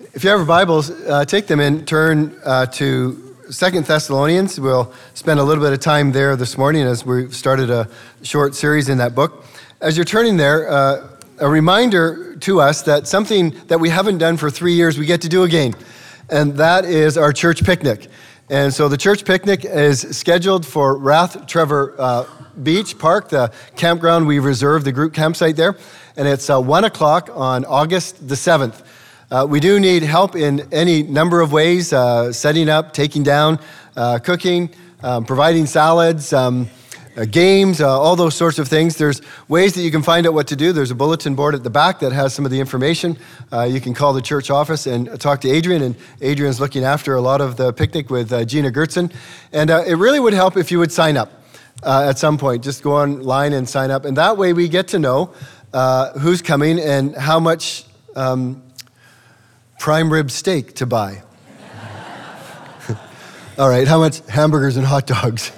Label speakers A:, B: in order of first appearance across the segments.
A: If you have your Bibles, uh, take them and turn uh, to Second Thessalonians. We'll spend a little bit of time there this morning as we've started a short series in that book. As you're turning there, uh, a reminder to us that something that we haven't done for three years, we get to do again, and that is our church picnic. And so the church picnic is scheduled for Rathtrevor uh, Beach Park, the campground we reserved, the group campsite there, and it's uh, 1 o'clock on August the 7th. Uh, we do need help in any number of ways uh, setting up, taking down, uh, cooking, um, providing salads, um, uh, games, uh, all those sorts of things. There's ways that you can find out what to do. There's a bulletin board at the back that has some of the information. Uh, you can call the church office and talk to Adrian, and Adrian's looking after a lot of the picnic with Gina Gertzen. And it really would help if you would sign up at some point. Just go online and sign up. And that way we get to know who's coming and how much. Um, prime rib steak to buy. All right, how much hamburgers and hot dogs?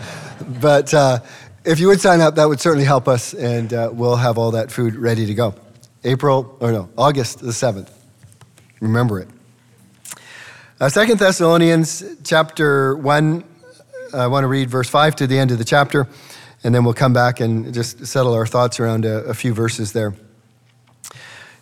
A: but uh, if you would sign up, that would certainly help us, and uh, we'll have all that food ready to go. April, or no, August the 7th. Remember it. Uh, Second Thessalonians chapter 1, I want to read verse 5 to the end of the chapter, and then we'll come back and just settle our thoughts around a, a few verses there.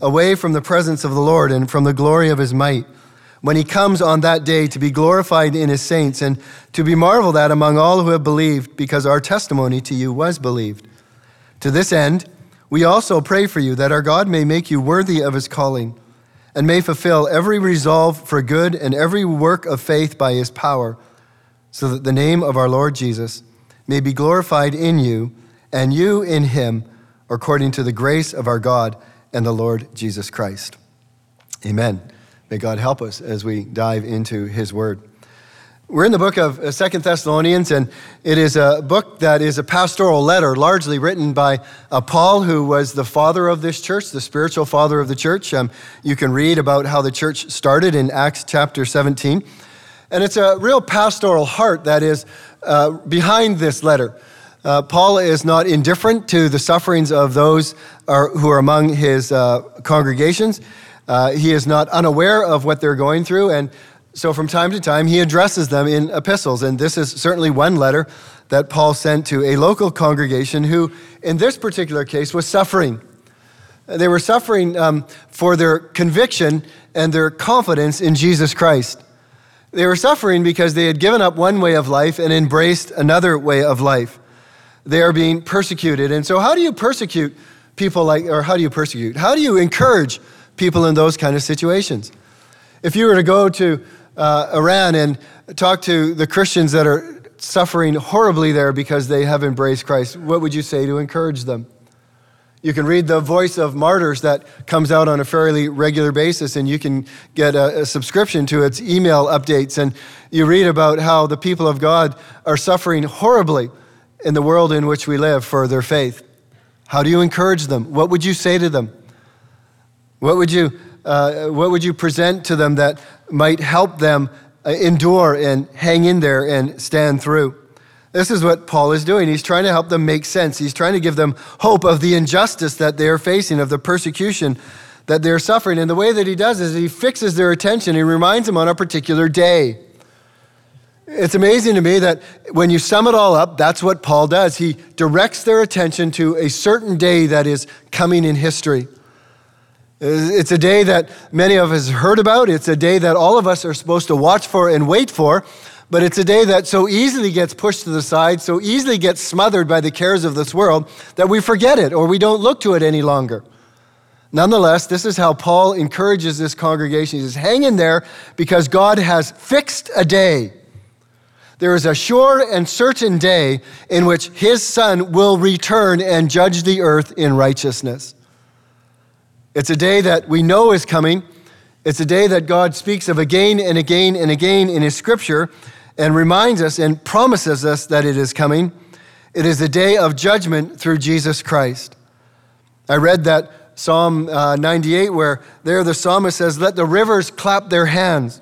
A: away from the presence of the Lord and from the glory of his might, when he comes on that day to be glorified in his saints and to be marveled at among all who have believed, because our testimony to you was believed. To this end, we also pray for you that our God may make you worthy of his calling and may fulfill every resolve for good and every work of faith by his power, so that the name of our Lord Jesus may be glorified in you and you in him, according to the grace of our God and the Lord Jesus Christ. Amen. May God help us as we dive into his word. We're in the book of uh, Second Thessalonians, and it is a book that is a pastoral letter, largely written by uh, Paul, who was the father of this church, the spiritual father of the church. Um, you can read about how the church started in Acts chapter 17. And it's a real pastoral heart that is uh, behind this letter. Uh, Paul is not indifferent to the sufferings of those are, who are among his uh, congregations. Uh, he is not unaware of what they're going through, and so from time to time he addresses them in epistles. And this is certainly one letter that Paul sent to a local congregation who, in this particular case, was suffering. They were suffering um, for their conviction and their confidence in Jesus Christ. They were suffering because they had given up one way of life and embraced another way of life they are being persecuted. And so, how do you persecute people like, or how do you persecute? How do you encourage people in those kind of situations? If you were to go to uh, Iran and talk to the Christians that are suffering horribly there because they have embraced Christ, what would you say to encourage them? You can read the Voice of Martyrs that comes out on a fairly regular basis, and you can get a, a, subscription to its email updates. And you read about how the people of God are suffering horribly in the world in which we live for their faith? How do you encourage them? What would you say to them? What would you, uh, what would you present to them that might help them uh, endure and hang in there and stand through? This is what Paul is doing. He's trying to help them make sense. He's trying to give them hope of the injustice that they are facing, of the persecution that they're suffering. And the way that he does is he fixes their attention. He reminds them on a particular day. It's amazing to me that when you sum it all up, that's what Paul does. He directs their attention to a certain day that is coming in history. It's a day that many of us have heard about. It's a day that all of us are supposed to watch for and wait for. But it's a day that so easily gets pushed to the side, so easily gets smothered by the cares of this world that we forget it or we don't look to it any longer. Nonetheless, this is how Paul encourages this congregation. He says, Hang in there because God has fixed a day there is a sure and certain day in which his son will return and judge the earth in righteousness. It's a day that we know is coming. It's a day that God speaks of again and again and again in His scripture and reminds us and promises us that it is coming. It is a day of judgment through Jesus Christ. I read that Psalm uh, 98 where there the psalmist says, Let the rivers clap their hands,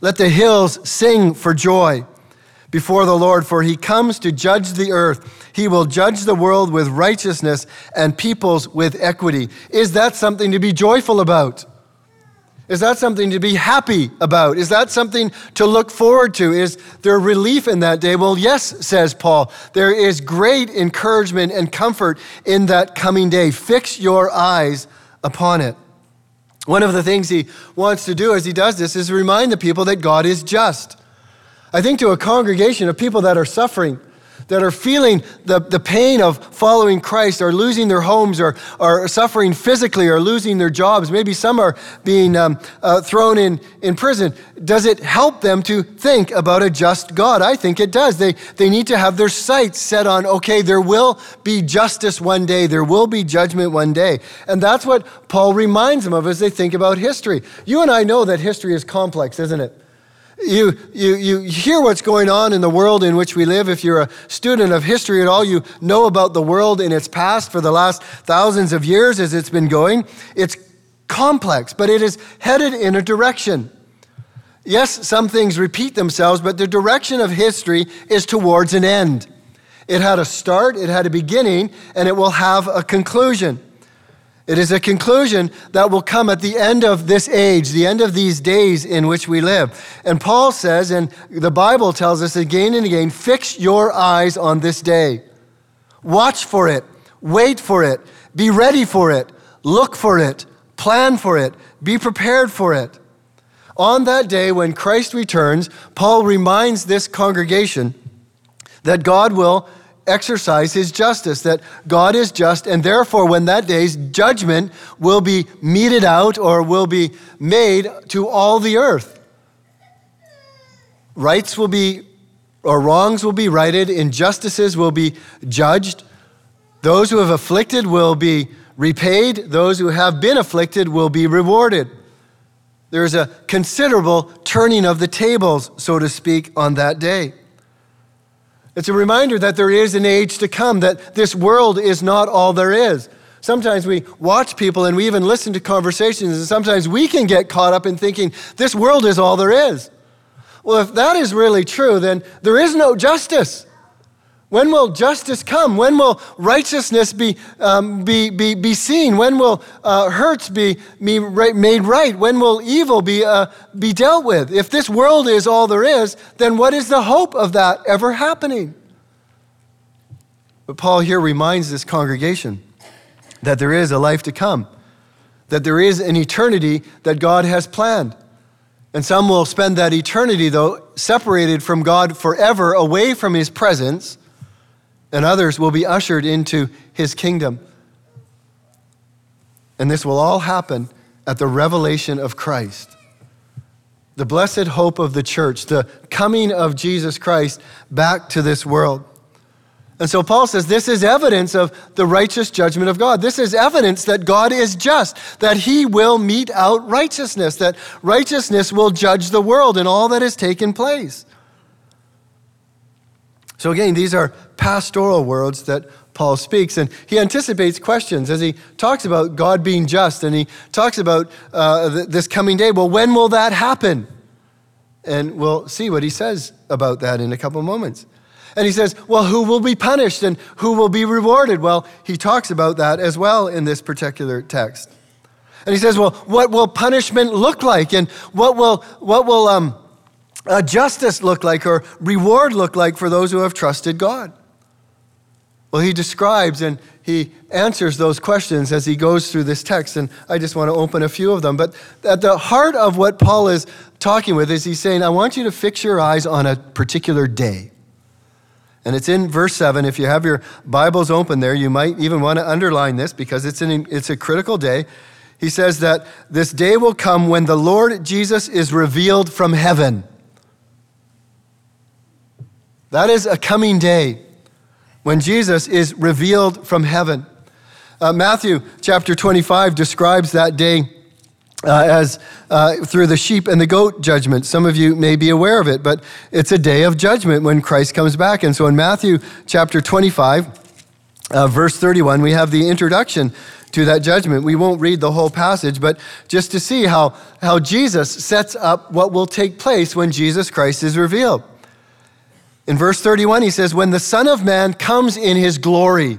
A: let the hills sing for joy before the Lord, for he comes to judge the earth. He will judge the world with righteousness and peoples with equity. Is that something to be joyful about? Is that something to be happy about? Is that something to look forward to? Is there relief in that day? Well, yes, says Paul. There is great encouragement and comfort in that coming day. Fix your eyes upon it. One of the things he wants to do as he does this is remind the people that God is just. I think to a congregation of people that are suffering, that are feeling the, the pain of following Christ, or losing their homes, or are suffering physically, or losing their jobs. Maybe some are being um, uh, thrown in, in prison. Does it help them to think about a just God? I think it does. They, they need to have their sights set on, okay, there will be justice one day, there will be judgment one day. And that's what Paul reminds them of as they think about history. You and I know that history is complex, isn't it? You, you, you hear what's going on in the world in which we live. If you're a student of history at all, you know about the world in its past for the last thousands of years as it's been going. It's complex, but it is headed in a direction. Yes, some things repeat themselves, but the direction of history is towards an end. It had a start, it had a beginning, and it will have a conclusion. It is a conclusion that will come at the end of this age, the end of these days in which we live. And Paul says, and the Bible tells us again and again fix your eyes on this day. Watch for it, wait for it, be ready for it, look for it, plan for it, be prepared for it. On that day when Christ returns, Paul reminds this congregation that God will exercise his justice, that God is just, and therefore, when that day's judgment will be meted out or will be made to all the earth. Rights will be, or wrongs will be righted, injustices will be judged. Those who have afflicted will be repaid, those who have been afflicted will be rewarded. There's a considerable turning of the tables, so to speak, on that day. It's a reminder that there is an age to come, that this world is not all there is. Sometimes we watch people and we even listen to conversations, and sometimes we can get caught up in thinking this world is all there is. Well, if that is really true, then there is no justice. When will justice come? When will righteousness be, um, be, be, be seen? When will uh, hurts be, be made right? When will evil be, uh, be dealt with? If this world is all there is, then what is the hope of that ever happening? But Paul here reminds this congregation that there is a life to come, that there is an eternity that God has planned. And some will spend that eternity, though, separated from God forever, away from his presence and others will be ushered into his kingdom. And this will all happen at the revelation of Christ. The blessed hope of the church, the coming of Jesus Christ back to this world. And so Paul says this is evidence of the righteous judgment of God. This is evidence that God is just, that he will mete out righteousness, that righteousness will judge the world and all that has taken place. So, again, these are pastoral words that Paul speaks, and he anticipates questions as he talks about God being just and he talks about uh, th- this coming day. Well, when will that happen? And we'll see what he says about that in a couple moments. And he says, Well, who will be punished and who will be rewarded? Well, he talks about that as well in this particular text. And he says, Well, what will punishment look like? And what will, what will, um, uh, justice look like or reward look like for those who have trusted God? Well, he describes and he answers those questions as he goes through this text, and I just want to open a few of them. But at the heart of what Paul is talking with is he's saying, I want you to fix your eyes on a particular day. And it's in verse 7. If you have your Bibles open there, you might even want to underline this because it's, an, it's a critical day. He says that this day will come when the Lord Jesus is revealed from heaven that is a coming day when Jesus is revealed from heaven. Uh, Matthew chapter 25 describes that day uh, as uh, through the sheep and the goat judgment. Some of you may be aware of it, but it's a day of judgment when Christ comes back. And so in Matthew chapter 25, uh, verse 31, we have the introduction to that judgment. We won't read the whole passage, but just to see how, how Jesus sets up what will take place when Jesus Christ is revealed. In verse 31, he says, When the Son of Man comes in his glory,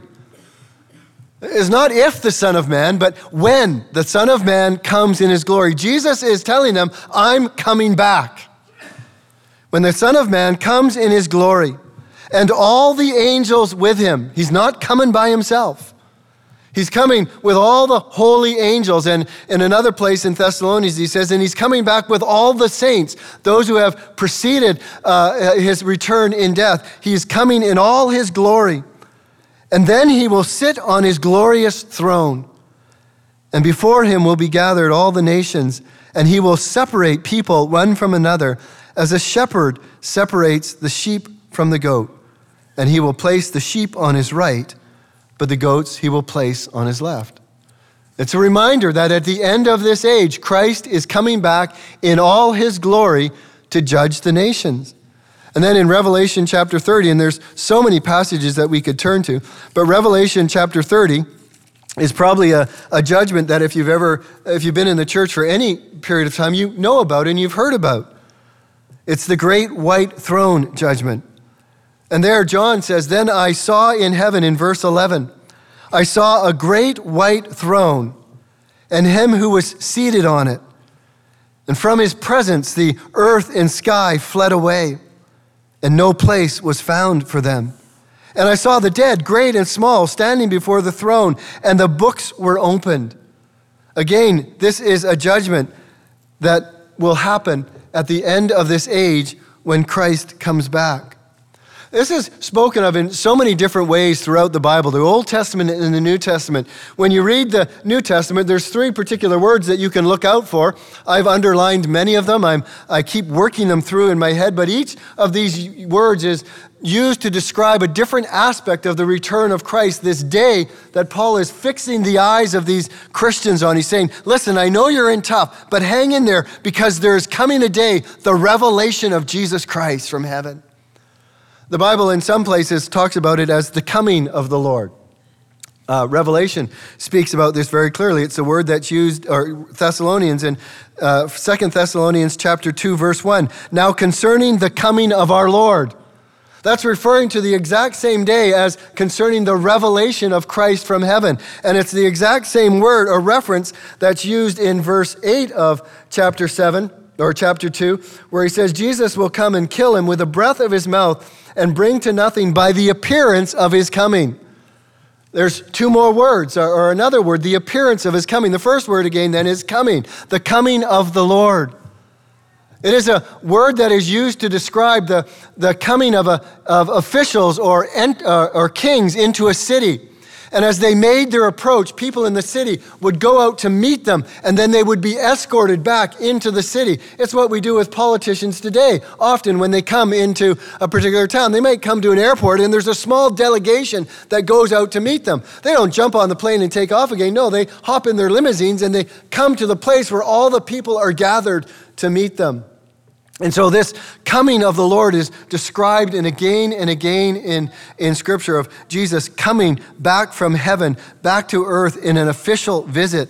A: is not if the Son of Man, but when the Son of Man comes in his glory. Jesus is telling them, I'm coming back. When the Son of Man comes in his glory, and all the angels with him, he's not coming by himself. He's coming with all the holy angels. And in another place in Thessalonians, he says, and he's coming back with all the saints, those who have preceded uh, his return in death. He's coming in all his glory. And then he will sit on his glorious throne. And before him will be gathered all the nations, and he will separate people one from another, as a shepherd separates the sheep from the goat. And he will place the sheep on his right, but the goats he will place on his left. It's a reminder that at the end of this age, Christ is coming back in all his glory to judge the nations. And then in Revelation chapter 30, and there's so many passages that we could turn to, but Revelation chapter 30 is probably a, a judgment that if you've ever, if you've been in the church for any period of time, you know about and you've heard about. It's the great white throne judgment. And there, John says, Then I saw in heaven, in verse 11, I saw a great white throne and him who was seated on it. And from his presence, the earth and sky fled away and no place was found for them. And I saw the dead, great and small, standing before the throne, and the books were opened. Again, this is a judgment that will happen at the end of this age when Christ comes back. This is spoken of in so many different ways throughout the Bible, the Old Testament and the New Testament. When you read the New Testament, there's three particular words that you can look out for. I've underlined many of them. I'm, I keep working them through in my head, but each of these words is used to describe a different aspect of the return of Christ, this day that Paul is fixing the eyes of these Christians on. He's saying, Listen, I know you're in tough, but hang in there because there's coming a day, the revelation of Jesus Christ from heaven. The Bible, in some places, talks about it as the coming of the Lord. Uh, Revelation speaks about this very clearly. It's a word that's used, or Thessalonians in uh, 2 Thessalonians chapter 2, verse 1. Now concerning the coming of our Lord. That's referring to the exact same day as concerning the revelation of Christ from heaven. And it's the exact same word or reference that's used in verse 8 of chapter 7 or chapter 2, where he says, Jesus will come and kill him with the breath of his mouth and bring to nothing by the appearance of his coming. There's two more words, or, or another word, the appearance of his coming. The first word again then is coming, the coming of the Lord. It is a word that is used to describe the, the coming of, a, of officials or, uh, or kings into a city. And as they made their approach, people in the city would go out to meet them, and then they would be escorted back into the city. It's what we do with politicians today. Often, when they come into a particular town, they might come to an airport, and there's a small delegation that goes out to meet them. They don't jump on the plane and take off again. No, they hop in their limousines and they come to the place where all the people are gathered to meet them. And so, this coming of the Lord is described and again and again in, in Scripture of Jesus coming back from heaven, back to earth in an official visit.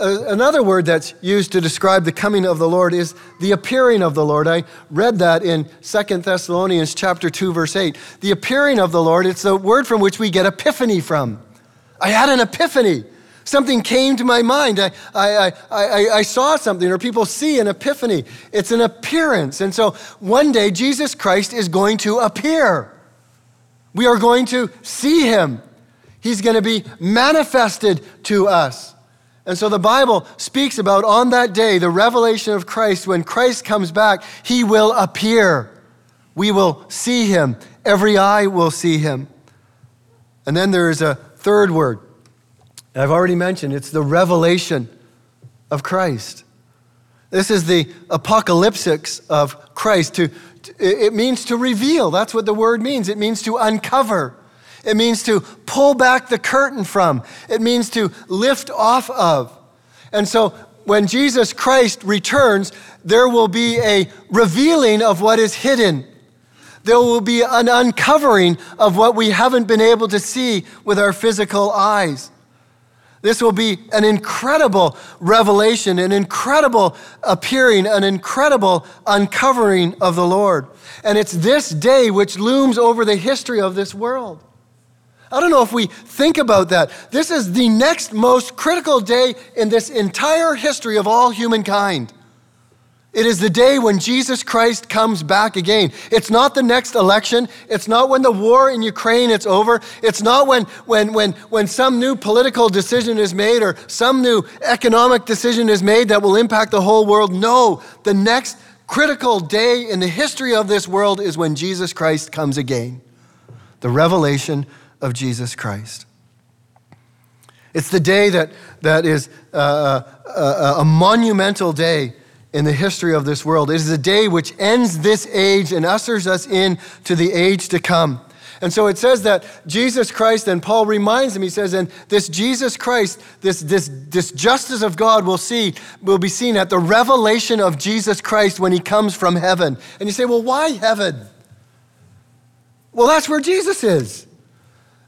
A: Another word that's used to describe the coming of the Lord is the appearing of the Lord. I read that in Second Thessalonians chapter 2 verse 8. The appearing of the Lord, it's the word from which we get epiphany from. I had an epiphany. Something came to my mind. I, I, I, I, saw something, or people see an epiphany. It's an appearance. And so one day, Jesus Christ is going to appear. We are going to see him. He's going to be manifested to us. And so the Bible speaks about on that day, the revelation of Christ. When Christ comes back, he will appear. We will see him. Every eye will see him. And then there is a third word I've already mentioned it's the revelation of Christ. This is the apocalypsis of Christ. To, it means to reveal. That's what the word means. It means to uncover. It means to pull back the curtain from. It means to lift off of. And so when Jesus Christ returns, there will be a revealing of what is hidden. There will be an uncovering of what we haven't been able to see with our physical eyes. This will be an incredible revelation, an incredible appearing, an incredible uncovering of the Lord. And it's this day which looms over the history of this world. I don't know if we think about that. This is the next most critical day in this entire history of all humankind. It is the day when Jesus Christ comes back again. It's not the next election. It's not when the war in Ukraine is over. It's not when, when, when, when some new political decision is made or some new economic decision is made that will impact the whole world. No, the next critical day in the history of this world is when Jesus Christ comes again. The revelation of Jesus Christ. It's the day that, that is uh, uh, uh, a monumental day in the history of this world. It is a day which ends this age and ushers us in to the age to come. And so it says that Jesus Christ, and Paul reminds him, he says, and this Jesus Christ, this, this, this justice of God will see, will be seen at the revelation of Jesus Christ when he comes from heaven. And you say, well, why heaven? Well, that's where Jesus is.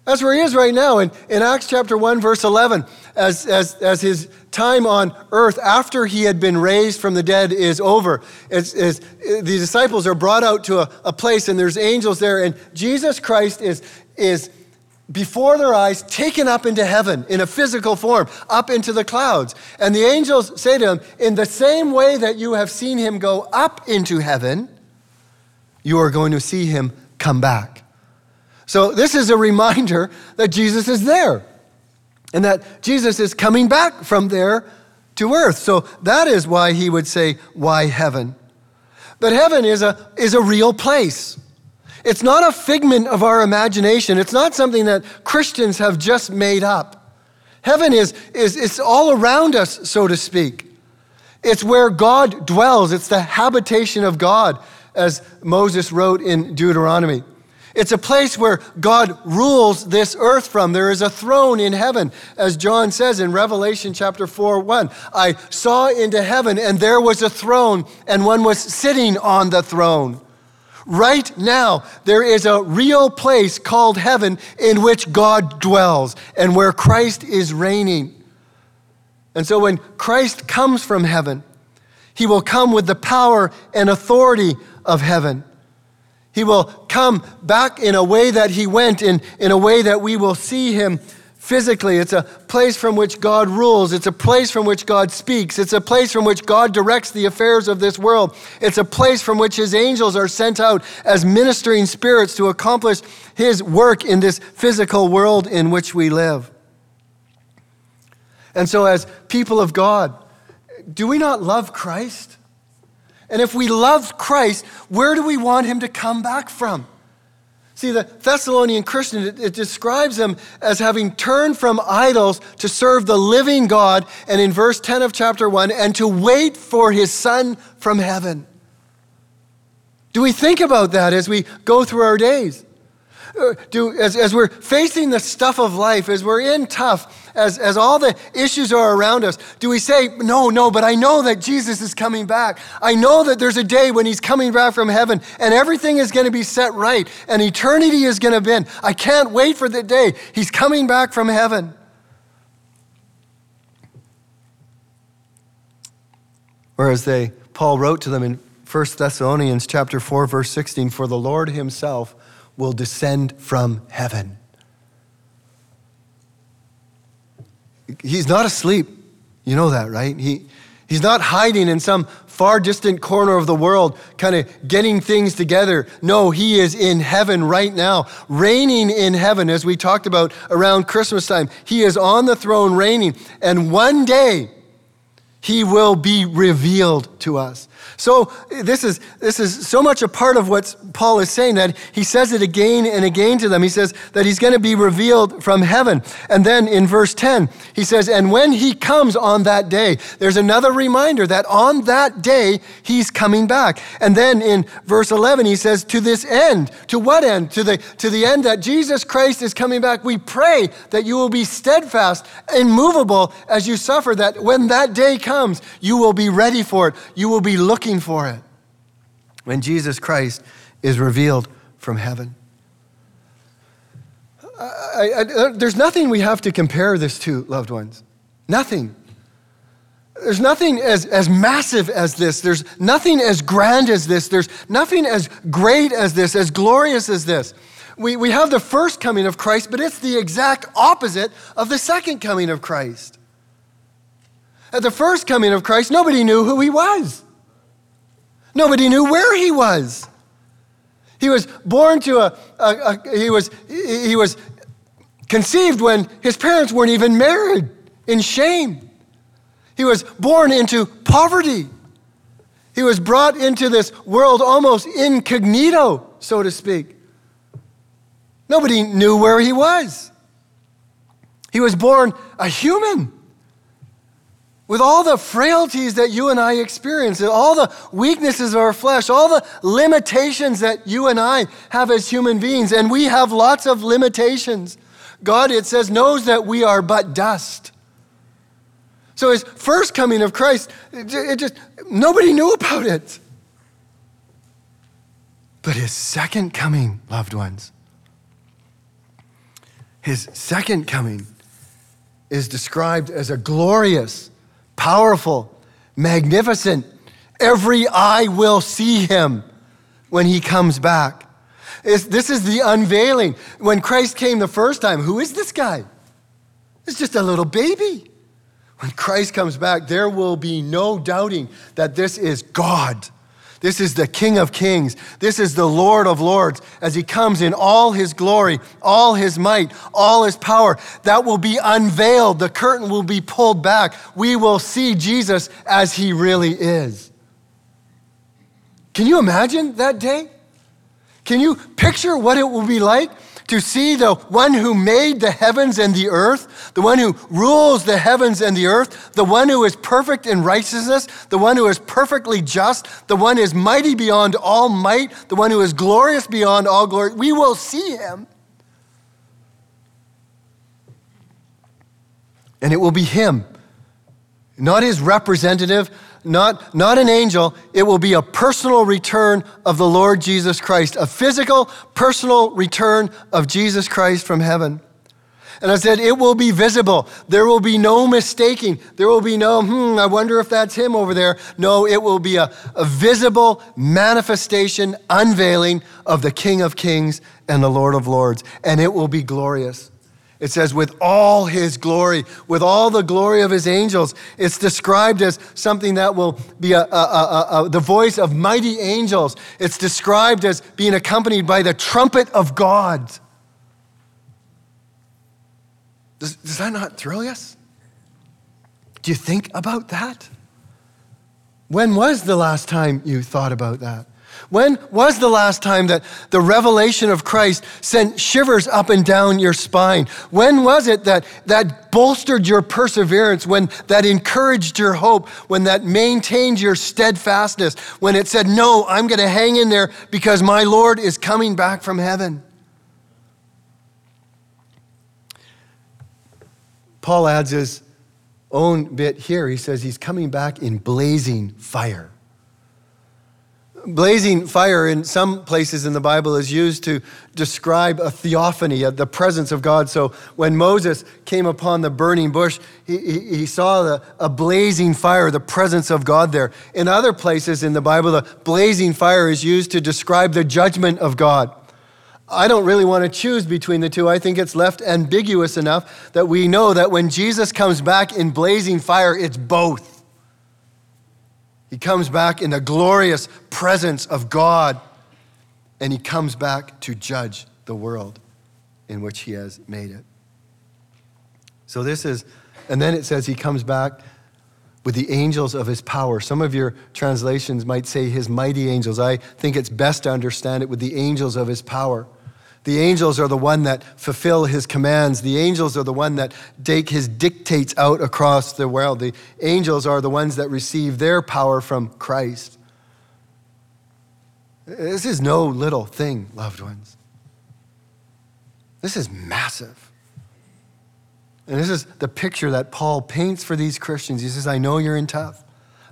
A: That's where he is right now in, in Acts chapter 1, verse 11, as, as, as his time on earth after he had been raised from the dead is over. It's, it's, the disciples are brought out to a, a place and there's angels there, and Jesus Christ is, is before their eyes taken up into heaven in a physical form, up into the clouds. And the angels say to him, In the same way that you have seen him go up into heaven, you are going to see him come back. So, this is a reminder that Jesus is there and that Jesus is coming back from there to earth. So, that is why he would say, Why heaven? But heaven is a, is a real place. It's not a figment of our imagination, it's not something that Christians have just made up. Heaven is, is it's all around us, so to speak. It's where God dwells, it's the habitation of God, as Moses wrote in Deuteronomy. It's a place where God rules this earth from. There is a throne in heaven, as John says in Revelation chapter 4 1. I saw into heaven, and there was a throne, and one was sitting on the throne. Right now, there is a real place called heaven in which God dwells and where Christ is reigning. And so when Christ comes from heaven, he will come with the power and authority of heaven. He will come back in a way that he went, in, in a way that we will see him physically. It's a place from which God rules. It's a place from which God speaks. It's a place from which God directs the affairs of this world. It's a place from which his angels are sent out as ministering spirits to accomplish his work in this physical world in which we live. And so, as people of God, do we not love Christ? And if we love Christ, where do we want him to come back from? See, the Thessalonian Christian, it, it, describes them as having turned from idols to serve the living God, and in verse 10 of chapter 1, and to wait for his Son from heaven. Do we think about that as we go through our days? Do, as, as we're facing the stuff of life, as we're in tough, as, as all the issues are around us, do we say, No, no, but I know that Jesus is coming back. I know that there's a day when he's coming back from heaven and everything is going to be set right and eternity is going to be. I can't wait for the day he's coming back from heaven. Whereas they, Paul wrote to them in 1 Thessalonians chapter 4, verse 16, For the Lord himself will descend from heaven. He's not asleep. You know that, right? He, he's not hiding in some far distant corner of the world, kind of getting things together. No, he is in heaven right now, reigning in heaven, as we talked about around Christmas time. He is on the throne reigning. And one day, he will be revealed to us. So this is, this is so much a part of what Paul is saying that he says it again and again to them. He says that he's going to be revealed from heaven. And then in verse 10, he says, and when he comes on that day, there's another reminder that on that day, he's coming back. And then in verse 11, he says, to this end, to what end? To the, to the end that Jesus Christ is coming back. We pray that you will be steadfast, and immovable as you suffer, that when that day comes, comes, you will be ready for it. You will be looking for it when Jesus Christ is revealed from heaven. I, I, there's nothing we have to compare this to, loved ones. Nothing. There's nothing as, as massive as this. There's nothing as grand as this. There's nothing as great as this, as glorious as this. We, we have the first coming of Christ, but it's the exact opposite of the second coming of Christ. At the first coming of Christ, nobody knew who he was, nobody knew where he was. He was born to a, a, a he, was, he was conceived when his parents weren't even married in shame. He was born into poverty. He was brought into this world almost incognito, so to speak. Nobody knew where he was. He was born a human with all the frailties that you and I experience, all the weaknesses of our flesh, all the limitations that you and I have as human beings, and we have lots of limitations. God, it says, knows that we are but dust. So his first coming of Christ, it just, nobody knew about it. But his second coming, loved ones, his second coming is described as a glorious, powerful, magnificent, every eye will see him when he comes back. It's, this is the unveiling. When Christ came the first time, who is this guy? It's just a little baby. When Christ comes back, there will be no doubting that this is God. This is the King of Kings. This is the Lord of Lords as he comes in all his glory, all his might, all his power. That will be unveiled. The curtain will be pulled back. We will see Jesus as he really is. Can you imagine that day? Can you picture what it will be like to see the one who made the heavens and the earth, the one who rules the heavens and the earth, the one who is perfect in righteousness, the one who is perfectly just, the one who is mighty beyond all might, the one who is glorious beyond all glory. We will see him. And it will be him, not his representative, not, not an angel. It will be a personal return of the Lord Jesus Christ, a physical, personal return of Jesus Christ from heaven. And I said, it will be visible. There will be no mistaking. There will be no, hmm, I wonder if that's him over there. No, it will be a, a visible manifestation, unveiling of the King of Kings and the Lord of Lords. And it will be glorious. It says, with all his glory, with all the glory of his angels. It's described as something that will be a, a, a, the voice of mighty angels. It's described as being accompanied by the trumpet of God. Does, does that not thrill us? Do you think about that? When was the last time you thought about that? When was the last time that the revelation of Christ sent shivers up and down your spine? When was it that that bolstered your perseverance, when that encouraged your hope, when that maintained your steadfastness, when it said, No, I'm going to hang in there because my Lord is coming back from heaven? Paul adds his own bit here. He says he's coming back in blazing fire. Blazing fire in some places in the Bible is used to describe a theophany, the presence of God. So when Moses came upon the burning bush, he, he, saw the, a blazing fire, the presence of God there. In other places in the Bible, the blazing fire is used to describe the judgment of God. I don't really want to choose between the two. I think it's left ambiguous enough that we know that when Jesus comes back in blazing fire, it's both. He comes back in the glorious presence of God, and he comes back to judge the world in which he has made it. So, this is, and then it says he comes back with the angels of his power. Some of your translations might say his mighty angels. I think it's best to understand it with the angels of his power. The angels are the one that fulfill his commands. The angels are the one that take his dictates out across the world. The angels are the ones that receive their power from Christ. This is no little thing, loved ones. This is massive. And this is the picture that Paul paints for these Christians. He says, I know you're in tough.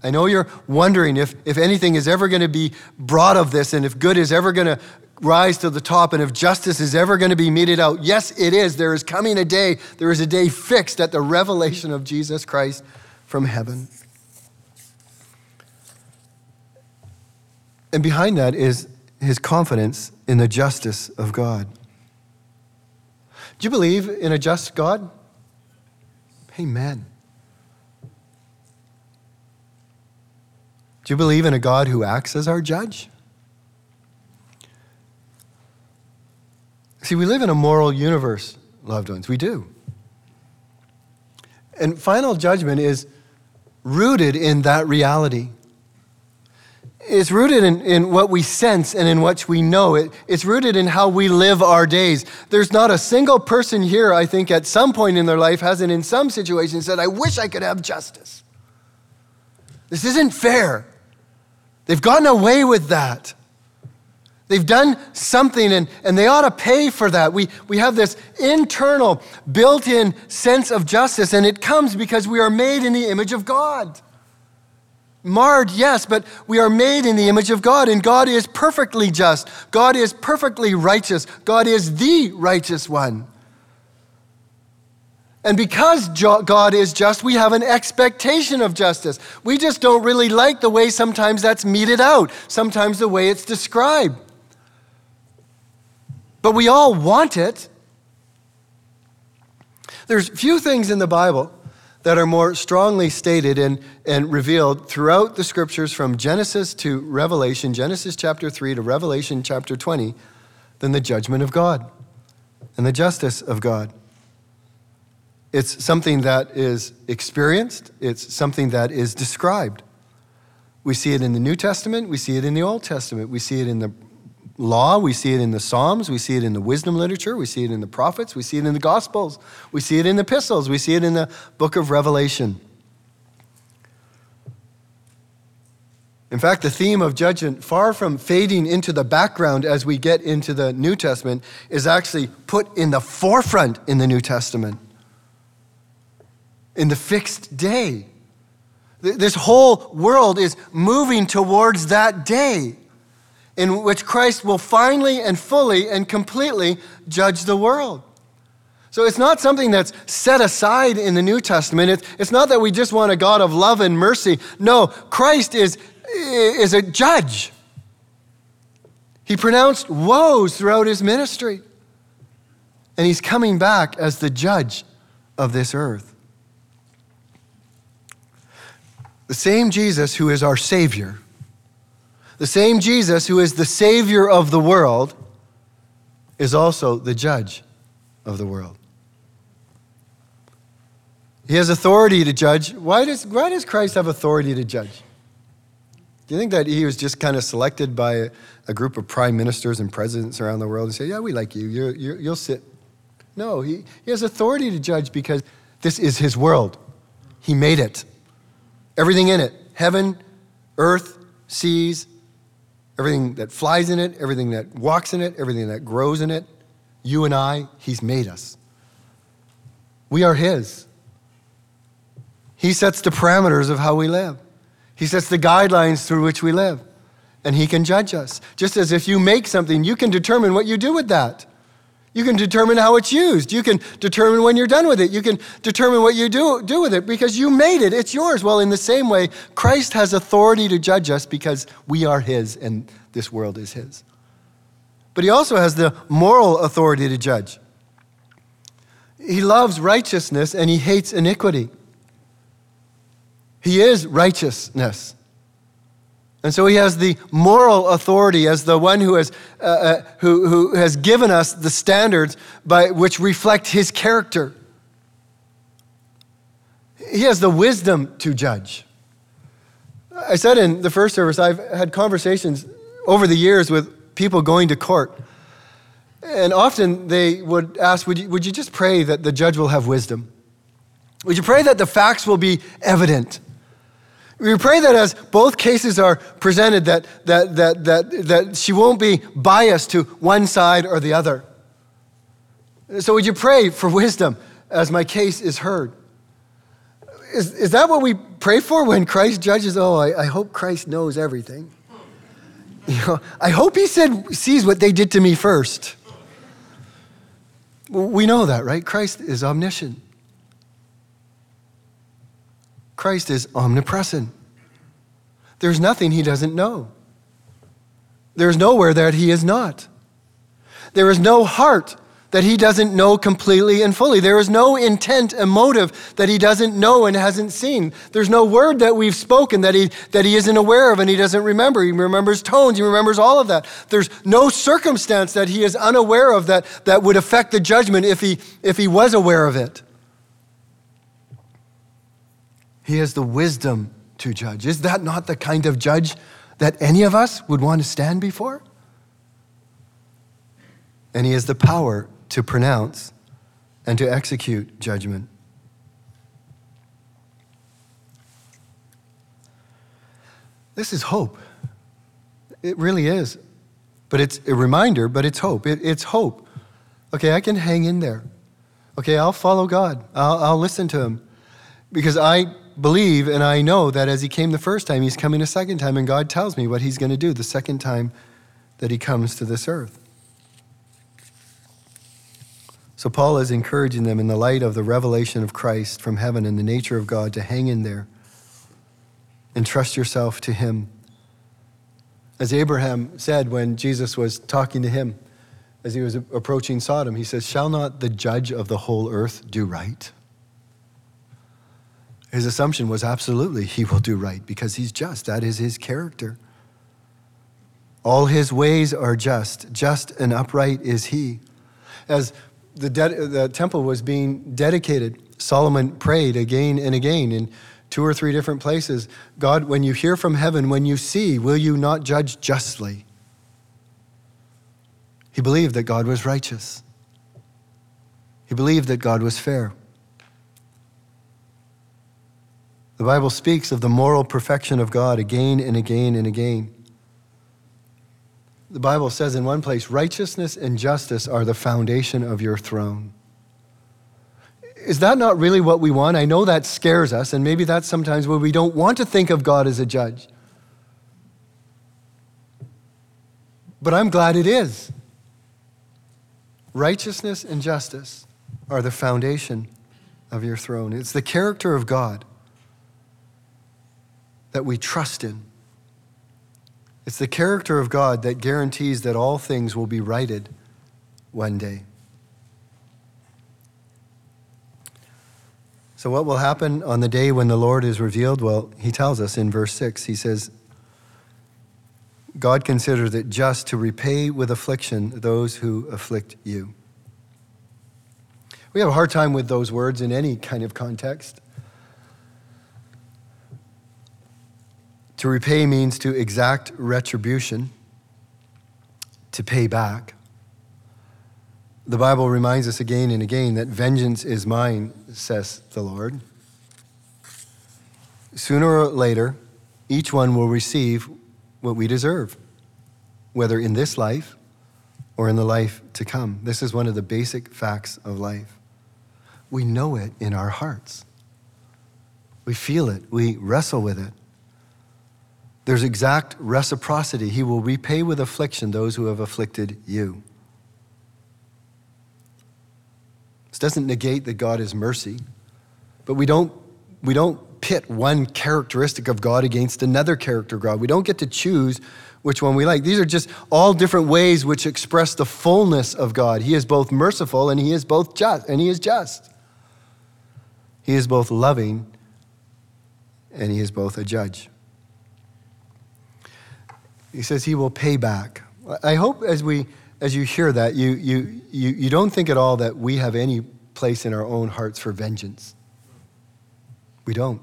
A: I know you're wondering if, if anything is ever going to be brought of this and if good is ever going to rise to the top and if justice is ever going to be meted out. Yes, it is. There is coming a day, there is a day fixed at the revelation of Jesus Christ from heaven. And behind that is his confidence in the justice of God. Do you believe in a just God? Amen. Do you believe in a God who acts as our judge? See, we live in a moral universe, loved ones. We do. And final judgment is rooted in that reality. It's rooted in, in what we sense and in what we know. It, it's rooted in how we live our days. There's not a single person here, I think, at some point in their life hasn't, in some situation, said, I wish I could have justice. This isn't fair. They've gotten away with that. They've done something and, and they ought to pay for that. We, we have this internal, built in sense of justice, and it comes because we are made in the image of God. Marred, yes, but we are made in the image of God, and God is perfectly just. God is perfectly righteous. God is the righteous one. And because God is just, we have an expectation of justice. We just don't really like the way sometimes that's meted out, sometimes the way it's described. But we all want it. There's few things in the Bible that are more strongly stated and, and revealed throughout the scriptures from Genesis to Revelation, Genesis chapter 3 to Revelation chapter 20, than the judgment of God and the justice of God. It's something that is experienced, it's something that is described. We see it in the New Testament, we see it in the Old Testament, we see it in the law, we see it in the Psalms, we see it in the wisdom literature, we see it in the prophets, we see it in the Gospels, we see it in the epistles, we see it in the book of Revelation. In fact, the theme of judgment, far from fading into the background as we get into the New Testament, is actually put in the forefront in the New Testament in the fixed day. This whole world is moving towards that day in which Christ will finally and fully and completely judge the world. So it's not something that's set aside in the New Testament. It's, it's not that we just want a God of love and mercy. No, Christ is, is a judge. He pronounced woes throughout his ministry. And he's coming back as the judge of this earth. The same Jesus who is our Savior, the same Jesus who is the Savior of the world, is also the judge of the world. He has authority to judge. Why does, why does Christ have authority to judge? Do you think that he was just kind of selected by a, group of prime ministers and presidents around the world and say, Yeah, we like you, you you you'll sit? No, he, he has authority to judge because this is his world. He made it everything in it heaven, earth, seas, everything that flies in it, everything that walks in it, everything that grows in it. You and I, He's made us. We are His. He sets the parameters of how we live, He sets the guidelines through which we live, and He can judge us. Just as if you make something, you can determine what you do with that. You can determine how it's used. You can determine when you're done with it. You can determine what you do, do with it because you made it. It's yours. Well, in the same way, Christ has authority to judge us because we are His and this world is His. But He also has the moral authority to judge. He loves righteousness and He hates iniquity. He is righteousness. And so he has the moral authority as the one who has, uh, uh, who, who has given us the standards by which reflect his character. He has the wisdom to judge. I said in the first service, I've had conversations over the years with people going to court. And often they would ask, would you, would you just pray that the judge will have wisdom? Would you pray that the facts will be evident? We pray that as both cases are presented, that, that, that, that, that she won't be biased to one side or the other. So, would you pray for wisdom? as my case is heard. Is, is that what we pray for when Christ judges? Oh, I, I hope Christ knows everything. You know, I hope he said, sees what they did to me first. We know that, right? Christ is omniscient. Christ is omnipresent. There's nothing he doesn't know. There's nowhere that he is not. There is no heart that he doesn't know completely and fully. There is no intent and motive that he doesn't know and hasn't seen. There's no word that we've spoken that he, that he isn't aware of and he doesn't remember. He remembers tones, he remembers all of that. There's no circumstance that he is unaware of that, that would affect the judgment if he, if he was aware of it. He has the wisdom to judge. Is that not the kind of judge that any of us would want to stand before? And he has the power to pronounce and to execute judgment. This is hope. It really is. But it's a reminder, but it's hope. It, it's hope. Okay, I can hang in there. Okay, I'll follow God, I'll, I'll listen to Him. Because I believe and I know that as He came the first time, He's coming a second time, and God tells me what He's going to do the second time that He comes to this earth. So, Paul is encouraging them in the light of the revelation of Christ from heaven and the nature of God to hang in there and trust yourself to Him. As Abraham said when Jesus was talking to him as he was approaching Sodom, he says, Shall not the judge of the whole earth do right? His assumption was absolutely he will do right because he's just. That is his character. All his ways are just. Just and upright is he. As the, de- the temple was being dedicated, Solomon prayed again and again in two or three different places God, when you hear from heaven, when you see, will you not judge justly? He believed that God was righteous, he believed that God was fair. The Bible speaks of the moral perfection of God again and again and again. The Bible says in one place, righteousness and justice are the foundation of your throne. Is that not really what we want? I know that scares us, and maybe that's sometimes where we don't want to think of God as a judge. But I'm glad it is. Righteousness and justice are the foundation of your throne. It's the character of God that we trust in. It's the character of God that guarantees that all things will be righted one day. So, what will happen on the day when the Lord is revealed? Well, he tells us in verse 6, he says, God considers it just to repay with affliction those who afflict you. We have a hard time with those words in any kind of context. To repay means to exact retribution, to pay back. The Bible reminds us again and again that vengeance is mine, says the Lord. Sooner or later, each one will receive what we deserve, whether in this life or in the life to come. This is one of the basic facts of life. We know it in our hearts, we feel it, we wrestle with it. There's exact reciprocity. He will repay with affliction those who have afflicted you. This doesn't negate that God is mercy, but we don't, we don't pit one characteristic of God against another character of God. We don't get to choose which one we like. These are just all different ways which express the fullness of God. He is both merciful and he is both just, and he is just. He is both loving and he is both a judge. He says he will pay back. I hope as we as you hear that, you, you, you, you don't think at all that we have any place in our own hearts for vengeance. We don't.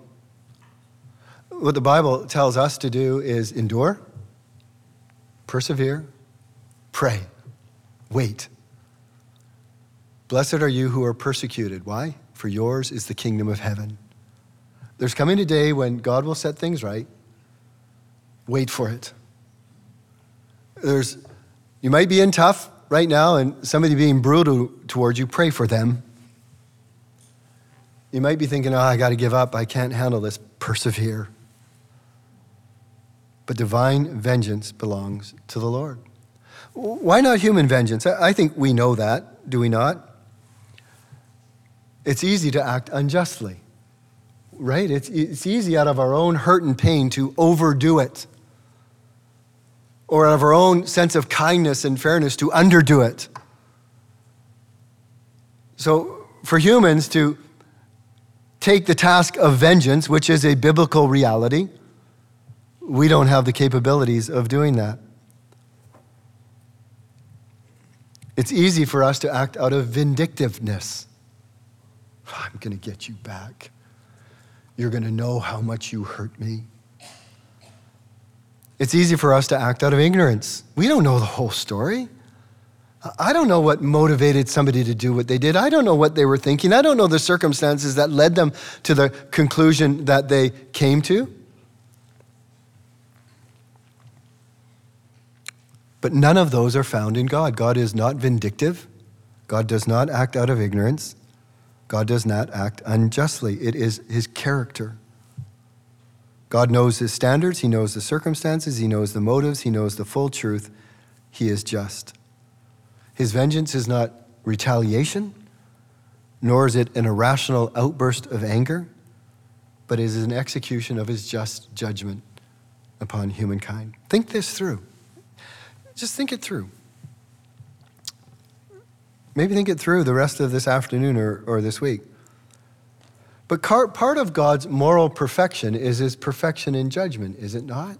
A: What the Bible tells us to do is endure, persevere, pray, wait. Blessed are you who are persecuted. Why? For yours is the kingdom of heaven. There's coming a day when God will set things right. Wait for it. There's, you might be in tough right now and somebody being brutal towards you, pray for them. You might be thinking, oh, I got to give up. I can't handle this. Persevere. But divine vengeance belongs to the Lord. Why not human vengeance? I think we know that, do we not? It's easy to act unjustly, right? It's, it's easy out of our own hurt and pain to overdo it, or of our own sense of kindness and fairness to underdo it. So, for humans to take the task of vengeance, which is a biblical reality, we don't have the capabilities of doing that. It's easy for us to act out of vindictiveness. I'm going to get you back. You're going to know how much you hurt me. It's easy for us to act out of ignorance. We don't know the whole story. I don't know what motivated somebody to do what they did. I don't know what they were thinking. I don't know the circumstances that led them to the conclusion that they came to. But none of those are found in God. God is not vindictive. God does not act out of ignorance. God does not act unjustly. It is his character. God knows his standards, he knows the circumstances, he knows the motives, he knows the full truth. He is just. His vengeance is not retaliation, nor is it an irrational outburst of anger, but it is an execution of his just judgment upon humankind. Think this through. Just think it through. Maybe think it through the rest of this afternoon or, or this week. But part of God's moral perfection is his perfection in judgment, is it not?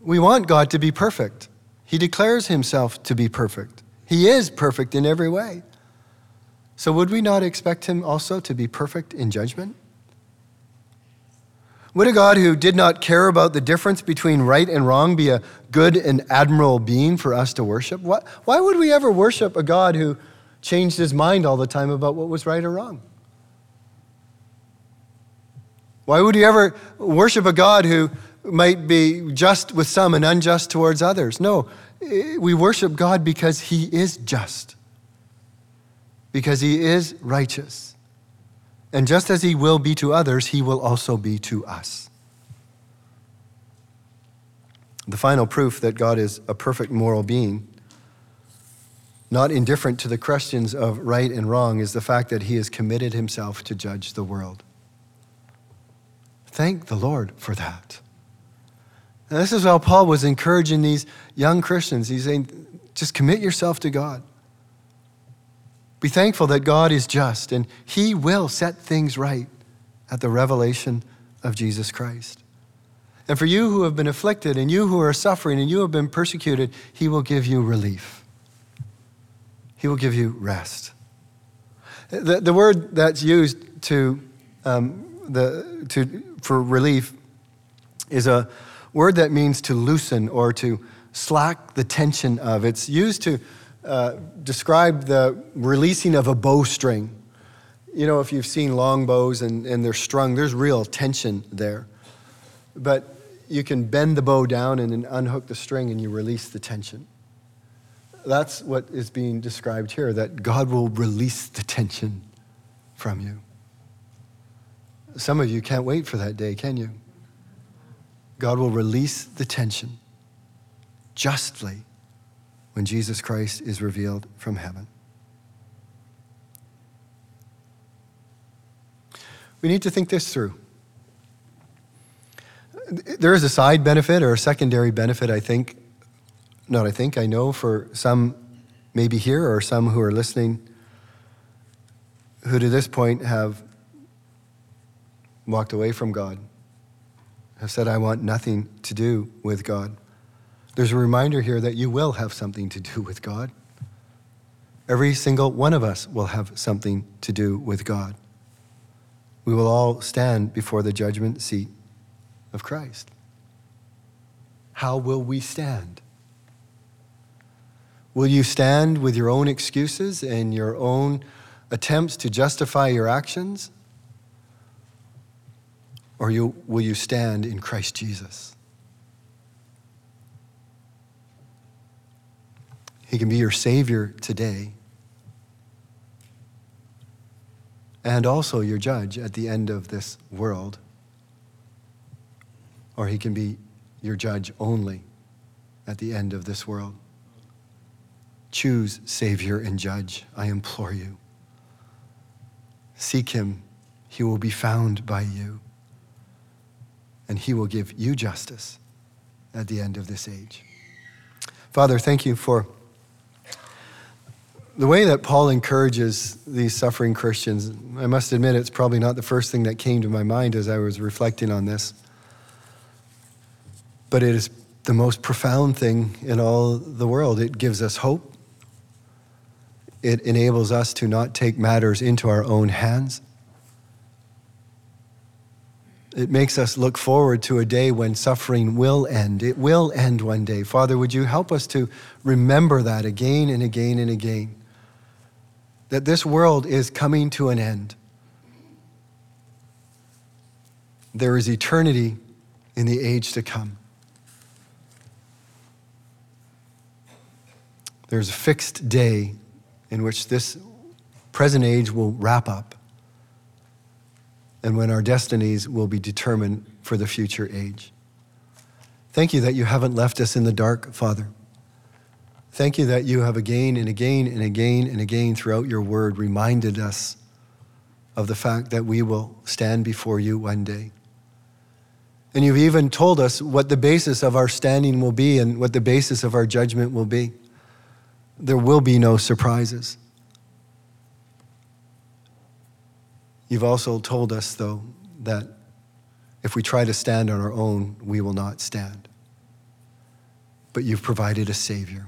A: We want God to be perfect. He declares himself to be perfect. He is perfect in every way. So, would we not expect him also to be perfect in judgment? Would a God who did not care about the difference between right and wrong be a good and admirable being for us to worship? Why would we ever worship a God who changed his mind all the time about what was right or wrong? Why would you ever worship a God who might be just with some and unjust towards others? No, eh, we worship God because he is just, because he is righteous. And just as he will be to others, he will also be to us. The final proof that God is a perfect moral being, not indifferent to the questions of right and wrong, is the fact that he has committed himself to judge the world. Thank the Lord for that. And this is how Paul was encouraging these young Christians. He's saying, just commit yourself to God. Be thankful that God is just and He will set things right at the revelation of Jesus Christ. And for you who have been afflicted and you who are suffering and you have been persecuted, He will give you relief. He will give you rest. The, the word that's used to, um, the, to, for relief is a word that means to loosen or to slack the tension of. It's used to uh, describe the releasing of a bowstring. You know, if you've seen long bows and, and they're strung, there's real tension there. But you can bend the bow down and then unhook the string and you release the tension. That's what is being described here that God will release the tension from you. Some of you can't wait for that day, can you? God will release the tension justly when Jesus Christ is revealed from heaven. We need to think this through. There is a side benefit or a secondary benefit, I think, not I think, I know for some maybe here or some who are listening who to this point have walked away from God, have said, I want nothing to do with God. There's a reminder here that you will have something to do with God. Every single one of us will have something to do with God. We will all stand before the judgment seat of Christ. How will we stand? Will you stand with your own excuses and your own attempts to justify your actions? Or you, will you stand in Christ Jesus? He can be your Savior today. and also your judge at the end of this world. Or he can be your judge only at the end of this world. Choose Savior and Judge, I implore you. Seek him, he will be found by you, and he will give you justice at the end of this age. Father, thank you for the way that Paul encourages these suffering Christians. I must admit, it's probably not the first thing that came to my mind as I was reflecting on this, but it is the most profound thing in all the world. It gives us hope. It enables us to not take matters into our own hands. It makes us look forward to a day when suffering will end. It will end one day. Father, would you help us to remember that again and again and again? That this world is coming to an end. There is eternity in the age to come. There's a fixed day in which this present age will wrap up and when our destinies will be determined for the future age. Thank you that you haven't left us in the dark, Father. Thank you that you have again and again and again and again throughout your word reminded us of the fact that we will stand before you one day. And you've even told us what the basis of our standing will be and what the basis of our judgment will be there will be no surprises. You've also told us, though, that if we try to stand on our own, we will not stand. But you've provided a Savior,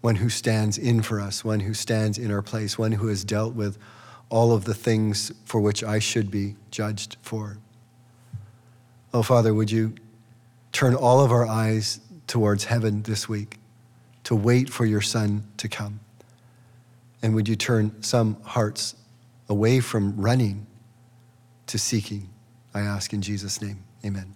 A: one who stands in for us, one who stands in our place, one who has dealt with all of the things for which I should be judged for. Oh, Father, would you turn all of our eyes towards heaven this week? to wait for your Son to come? And would you turn some hearts away from running to seeking? I ask in Jesus' name. Amen.